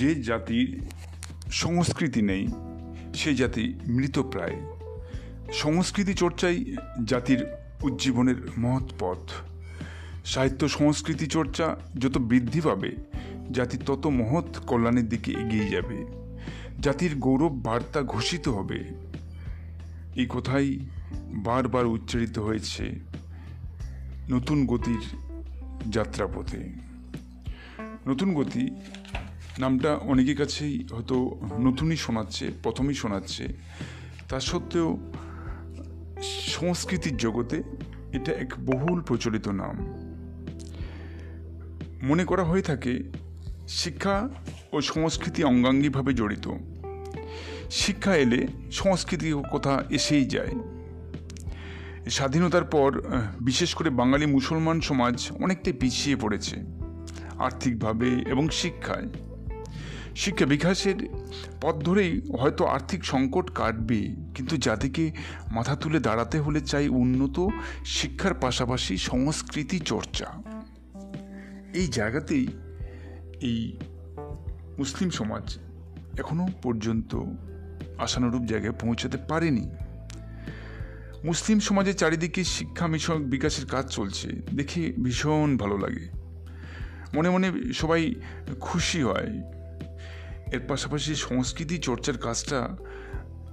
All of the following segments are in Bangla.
যে জাতির সংস্কৃতি নেই, সে জাতি মৃতপ্রায় সংস্কৃতি চর্চাই জাতির উজ্জীবনের মহৎ পথ। সাহিত্য সংস্কৃতি চর্চা যত বৃদ্ধি পাবে, জাতি তত মহৎ কল্যাণের দিকে এগিয়ে যাবে। জাতির গৌরব বার্তা ঘোষিত হবে। এই কথাই বারবার উচ্চারিত হয়েছে নতুন গতির যাত্রাপথে। নতুন গতি নামটা অনেকের কাছেই হয়তো নতুনই শোনাচ্ছে, প্রথমেই শোনাচ্ছে। তা সত্ত্বেও সংস্কৃতির জগতে এটা এক বহুল প্রচলিত নাম। মনে করা হয়ে থাকে, শিক্ষা ও সংস্কৃতি অঙ্গাঙ্গিভাবে জড়িত। শিক্ষা এলে সংস্কৃতির কথা এসেই যায়। স্বাধীনতার পর বিশেষ করে বাঙালি মুসলমান সমাজ অনেকটাই পিছিয়ে পড়েছে, আর্থিকভাবে এবং শিক্ষায়। শিক্ষা বিকাশের পথ ধরেই হয়তো আর্থিক সংকট কাটবে, কিন্তু জাতিকে মাথা তুলে দাঁড়াতে হলে চাই উন্নত শিক্ষার পাশাপাশি সংস্কৃতি চর্চা। এই জায়গাতেই এই মুসলিম সমাজ এখনও পর্যন্ত আশানুরূপ জায়গায় পৌঁছাতে পারেনি। মুসলিম সমাজের চারিদিকে শিক্ষা বিষয়ক বিকাশের কাজ চলছে, দেখে ভীষণ ভালো লাগে। মনে মনে সবাই খুশি হয়। এর পাশাপাশি সংস্কৃতি চর্চার কাজটা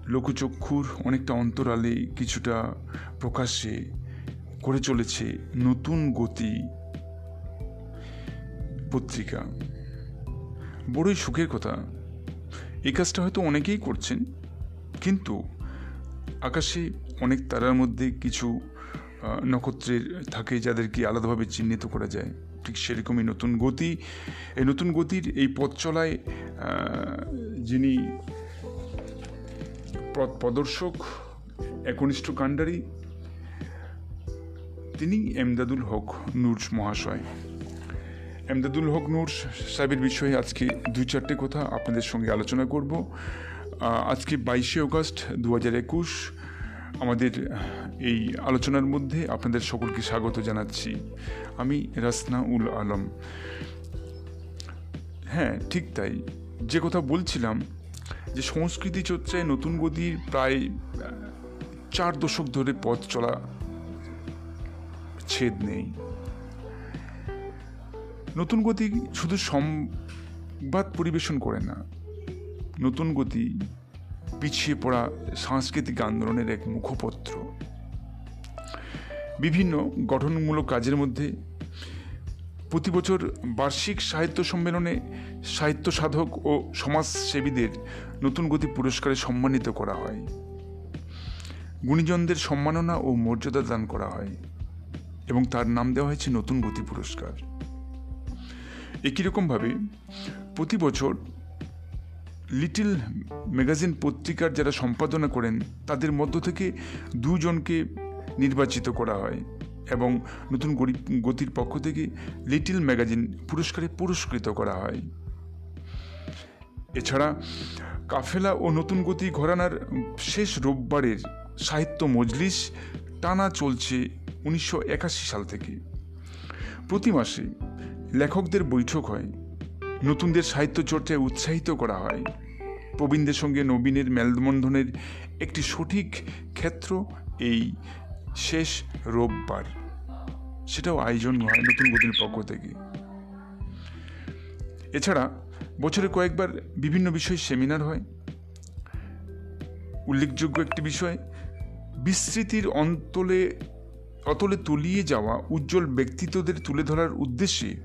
লোকচক্ষুর অনেকটা অন্তরালে কিছুটা প্রকাশ্যে করে চলেছে নতুন গতি পত্রিকা। বড়ই সুখের কথা। এই কাজটা হয়তো অনেকেই করছেন, কিন্তু আকাশে অনেক তারার মধ্যে কিছু নক্ষত্রের থাকে যাদেরকে আলাদাভাবে চিহ্নিত করা যায়। ঠিক সেরকমই নতুন গতি, এই নতুন গতির এই পথ চলায় যিনি প্রদর্শক একনিষ্ঠ কাণ্ডারি, তিনি এমদাদুল হক নূর মহাশয়। এমদাদুল হক নূর সাহেবের বিষয়ে আজকে দুই চারটে কথা আপনাদের সঙ্গে আলোচনা করব। আজকে বাইশে অগস্ট দু হাজার একুশ আমাদের এই আলোচনার মধ্যে আপনাদের সকলকে স্বাগত জানাচ্ছি। আমি রাসনা উল আলম। হ্যাঁ ঠিক তাই। যে কথা বলছিলাম, যে সংস্কৃতি চর্চায় নতুন গতির প্রায় চার দশক ধরে পথ চলা ছেদ নেই। নতুন গতি শুধু সংবাদ পরিবেশন করে না, নতুন গতি পিছিয়ে পড়া সাংস্কৃতিক আন্দোলনের এক মুখপত্র। বিভিন্ন গঠনমূলক কাজের মধ্যে প্রতি বছর বার্ষিক সাহিত্য সম্মেলনে সাহিত্য সাধক ও সমাজসেবীদের নতুন গতি পুরস্কারে সম্মানিত করা হয়। গুণীজনদের সম্মাননা ও মর্যাদা দান করা হয় এবং তার নাম দেওয়া হয়েছে নতুন গতি পুরস্কার। একই রকমভাবে প্রতি বছর লিটিল ম্যাগাজিন পত্রিকার যারা সম্পাদনা করেন, তাদের মধ্য থেকে দুজনকে নির্বাচিত করা হয়। এবং নতুন গতির পক্ষ থেকে লিটিল ম্যাগাজিন পুরস্কারে পুরস্কৃত করা হয়। এছাড়া কাফেলা ও নতুন গতি ঘরানার শেষ রোববারের সাহিত্য মজলিস টানা চলছে উনিশশো একাশি সাল থেকে। প্রতি মাসে লেখকদের বৈঠক হয়, নতুনদের সাহিত্য চর্চায় উৎসাহিত করা হয়। প্রবীণদের সঙ্গে নবীনের মেলবন্ধনের একটি সঠিক ক্ষেত্র এই শেষ রোববার। সেটাও আয়োজন হয় নতুন গতির পক্ষ থেকে। এছাড়া বছরে কয়েকবার বিভিন্ন বিষয়ে সেমিনার হয়। উল্লেখযোগ্য একটি বিষয়, বিস্তৃতির অন্তলে, অতলে তলিয়ে যাওয়া উজ্জ্বল ব্যক্তিত্বদের তুলে ধরার উদ্দেশ্যে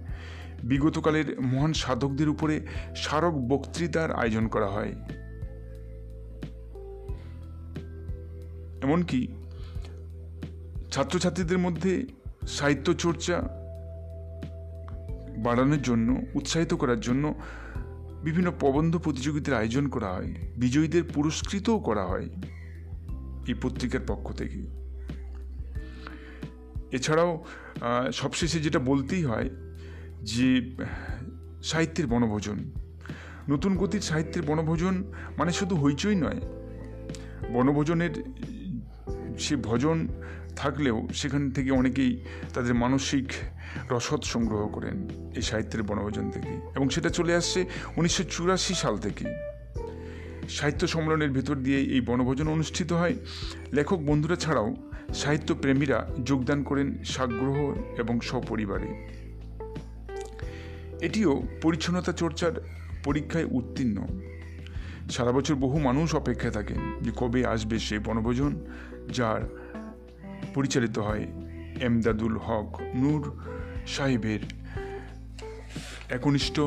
বিগতকালের মহান সাধকদের উপরে স্মারক বক্তৃতার আয়োজন করা হয়। এমনকি ছাত্রছাত্রীদের মধ্যে সাহিত্য চর্চা বাড়ানোর জন্য, উৎসাহিত করার জন্য বিভিন্ন প্রবন্ধ প্রতিযোগিতার আয়োজন করা হয়। বিজয়ীদের পুরস্কৃতও করা হয় এই পত্রিকার পক্ষ থেকে। এছাড়াও সবশেষে যেটা বলতেই হয় যে, সাহিত্যের বনভোজন। নতুন গতির সাহিত্যের বনভোজন মানে শুধু হইচই নয়, বনভোজনের সে ভজন থাকলেও সেখান থেকে অনেকেই তাদের মানসিক রসদ সংগ্রহ করেন এই সাহিত্যের বনভোজন থেকে। এবং সেটা চলে আসছে উনিশশো চুরাশি সাল থেকে। সাহিত্য সম্মেলনের ভেতর দিয়ে এই বনভোজন অনুষ্ঠিত হয়। লেখক বন্ধুরা ছাড়াও সাহিত্য প্রেমীরা যোগদান করেন সাগ্রহ এবং সপরিবারে। এটিও পরিচ্ছন্নতা চর্চার পরীক্ষায় উত্তীর্ণ। সারা বছর বহু মানুষ অপেক্ষায় থাকেন যে কবে আসবে সেই বনভোজন, যার পরিচালিত হয় এমদাদুল হক নূর সাহেবের একনিষ্ঠ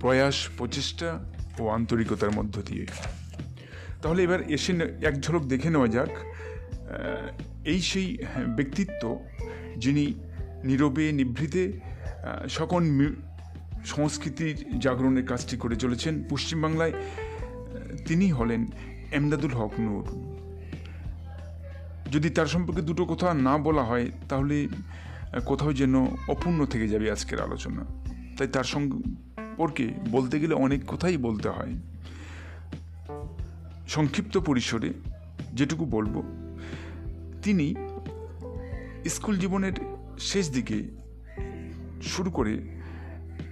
প্রয়াস, প্রচেষ্টা ও আন্তরিকতার মধ্য দিয়ে। তাহলে এবার এসে এক ঝলক দেখে নেওয়া যাক এই সেই ব্যক্তিত্ব যিনি নীরবে নিভৃতে সকল সংস্কৃতির জাগরণের কাজটি করে চলেছেন। পশ্চিমবাংলায় তিনি হলেন এমদাদুল হক নূর। যদি তার সম্পর্কে দুটো কথা না বলা হয়, তাহলে কোথাও যেন অপূর্ণ থেকে যাবে আজকের আলোচনা। তাই তার সম্পর্কে বলতে গেলে অনেক কথাই বলতে হয়। সংক্ষিপ্ত পরিসরে যেটুকু বলব, তিনি স্কুল জীবনের শেষ দিকে শুরু করে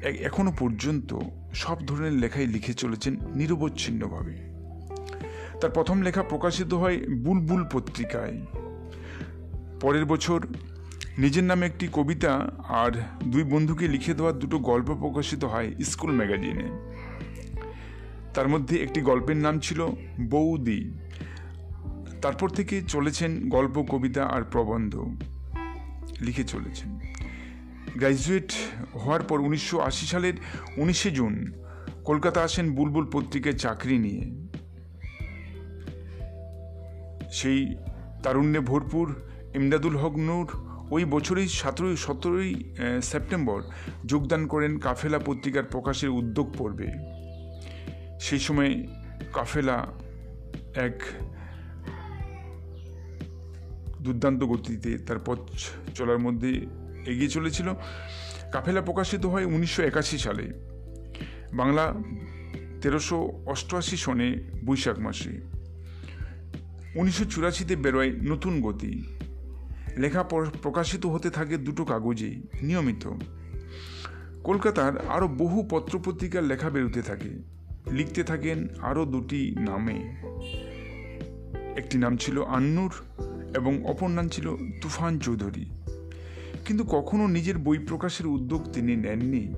এখনও পর্যন্ত সব ধরনের লেখাই লিখে চলেছেন নিরবচ্ছিন্নভাবে। তার প্রথম লেখা প্রকাশিত হয় বুলবুল পত্রিকায়। পরের বছর নিজের নামে একটি কবিতা আর দুই বন্ধুকে লিখে দেওয়া দুটো গল্প প্রকাশিত হয় স্কুল ম্যাগাজিনে। তার মধ্যে একটি গল্পের নাম ছিল বৌদি। তারপর থেকে চলেছেন গল্প, কবিতা আর প্রবন্ধ লিখে চলেছেন। গ্র্যাজুয়েট হওয়ার পর উনিশশো আশি সালের উনিশে জুন কলকাতা আসেন বুলবুল পত্রিকায় চাকরি নিয়ে। সেই তারুণ্যে ভরপুর ইমদাদুল হক নূর ওই বছরই সতেরোই সতেরোই সেপ্টেম্বর যোগদান করেন কাফেলা পত্রিকার প্রকাশের উদ্যোগ পর্বে। সেই সময় কাফেলা এক দুর্দান্ত গতিতে তার পথ চলার মধ্যে এগিয়ে চলেছিল। কাফেলা প্রকাশিত হয় উনিশশো একাশি সালে। বাংলা তেরোশো অষ্টআশি সনে বৈশাখ মাসে। উনিশশো চুরাশিতে বেরোয় নতুন গতি। লেখা প্রকাশিত হতে থাকে দুটো কাগজে নিয়মিত। কলকাতার আরও বহু পত্রপত্রিকার লেখা বেরোতে থাকে। লিখতে থাকেন আরও দুটি নামে। একটি নাম ছিল আন্নুর এবং অপর নাম ছিল তুফান চৌধুরী। কিন্তু কখনো নিজের বই প্রকাশের উদ্যোগ তিনি নেননি।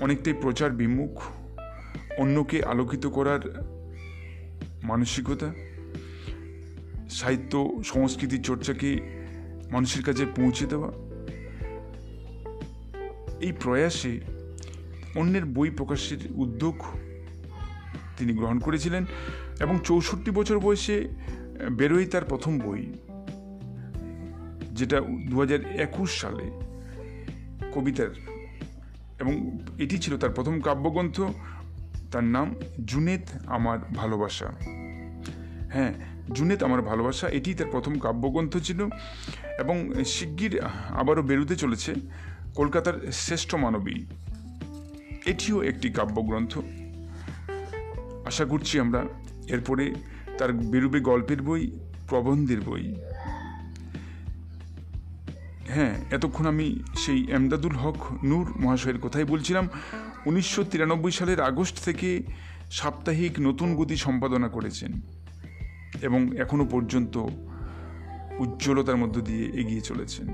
অনেকটাই প্রচার বিমুখ, অন্যকে আলোকিত করার মানসিকতা, সাহিত্য, সংস্কৃতি চর্চাকে মানুষের কাছে পৌঁছে দেওয়া, এই প্রয়াসে অন্যের বই প্রকাশের উদ্যোগ তিনি গ্রহণ করেছিলেন এবং চৌষট্টি বছর বয়সে বেরোয় তার প্রথম বই, যেটা দু সালে কবিতার এবং এটি ছিল তার প্রথম কাব্যগ্রন্থ। তার নাম জুনেদ আমার ভালোবাসা। হ্যাঁ জুনেদ আমার ভালোবাসা এটি তার প্রথম কাব্যগ্রন্থ ছিল এবং শিগগির আবারও বেরোতে চলেছে কলকাতার শ্রেষ্ঠ মানবী। এটিও একটি কাব্যগ্রন্থ। আশা করছি আমরা এরপরে তার বেরুবে গল্পের বই, প্রবন্ধের বই। হ্যাঁ এতক্ষণ আমি সেই এমদাদুল হক নূর মহাশয়ের কথাই বলছিলাম। উনিশশো তিরানব্বই সালের আগস্ট থেকে সাপ্তাহিক নতুন গতি সম্পাদনা করেছেন এবং এখনও পর্যন্ত উজ্জ্বলতার মধ্য দিয়ে এগিয়ে চলেছেন।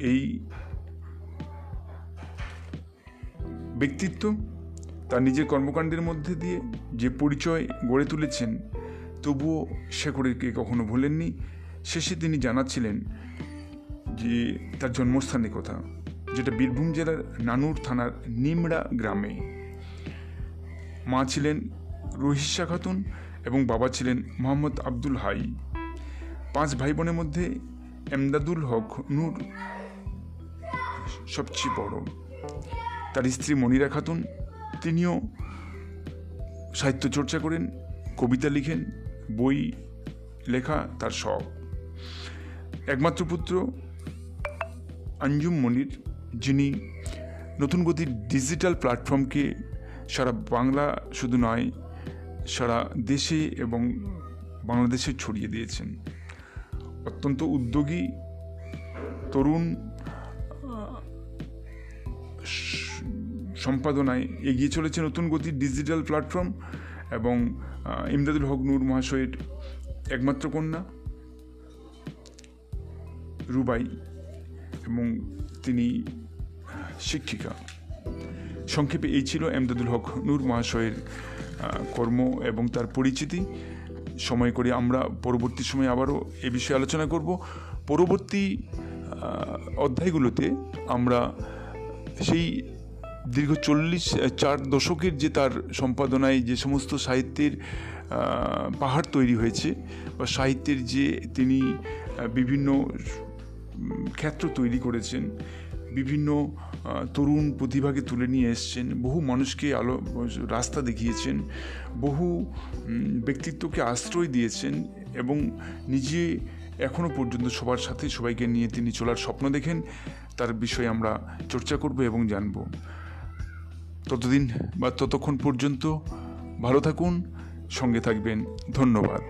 এই ব্যক্তিত্ব তার নিজের কর্মকাণ্ডের মধ্যে দিয়ে যে পরিচয় গড়ে তুলেছেন, তবুও শেখরকে কখনো ভুলেননি। শেষে তিনি জানাচ্ছিলেন যে তার জন্মস্থানের কথা যেটা বীরভূম জেলার নানুর থানার নিমড়া গ্রামে। মা ছিলেন রহিসা খাতুন এবং বাবা ছিলেন মোহাম্মদ আব্দুল হাই। পাঁচ ভাই বোনের মধ্যে এমদাদুল হক নূর সবচেয়ে বড়। তার স্ত্রী মনিরা খাতুন, তিনিও সাহিত্য চর্চা করেন, কবিতা লিখেন, বই লেখা তার শখ। একমাত্র পুত্র আঞ্জুম মনির যিনি নতুন গতির ডিজিটাল প্ল্যাটফর্মকে সারা বাংলা শুধু নয়, সারা দেশে এবং বাংলাদেশে ছড়িয়ে দিয়েছেন। অত্যন্ত উদ্যোগী তরুণ, সম্পাদনায় এগিয়ে চলেছে নতুন গতির ডিজিটাল প্ল্যাটফর্ম এবং ইমদাদুল হক নূর মহাশয়ের একমাত্র কন্যা রুবাই এবং তিনি শিক্ষিকা। সংক্ষেপে এই ছিল এমদাদুল হক নূর মহাশয়ের কর্ম এবং তার পরিচিতি। সময় করে আমরা পরবর্তী সময়ে আবারও এ বিষয়ে আলোচনা করব। পরবর্তী অধ্যায়গুলোতে আমরা সেই দীর্ঘ চল্লিশ চার দশকের যে তার সম্পাদনায় যে সমস্ত সাহিত্যের পাহাড় তৈরি হয়েছে বা সাহিত্যের যে তিনি বিভিন্ন ক্ষেত্র তৈরি করেছেন বিভিন্ন তরুণ প্রতিভাকে তুলে নিয়ে এসছেন। বহু মানুষকে আলো, রাস্তা দেখিয়েছেন। বহু ব্যক্তিত্বকে আশ্রয় দিয়েছেন এবং নিজে এখনও পর্যন্ত সবার সাথে সবাইকে নিয়ে তিনি চলার স্বপ্ন দেখেন। তার বিষয়ে আমরা চর্চা করব এবং জানব। ততদিন বা ততক্ষণ পর্যন্ত ভালো থাকুন, সঙ্গে থাকবেন। ধন্যবাদ।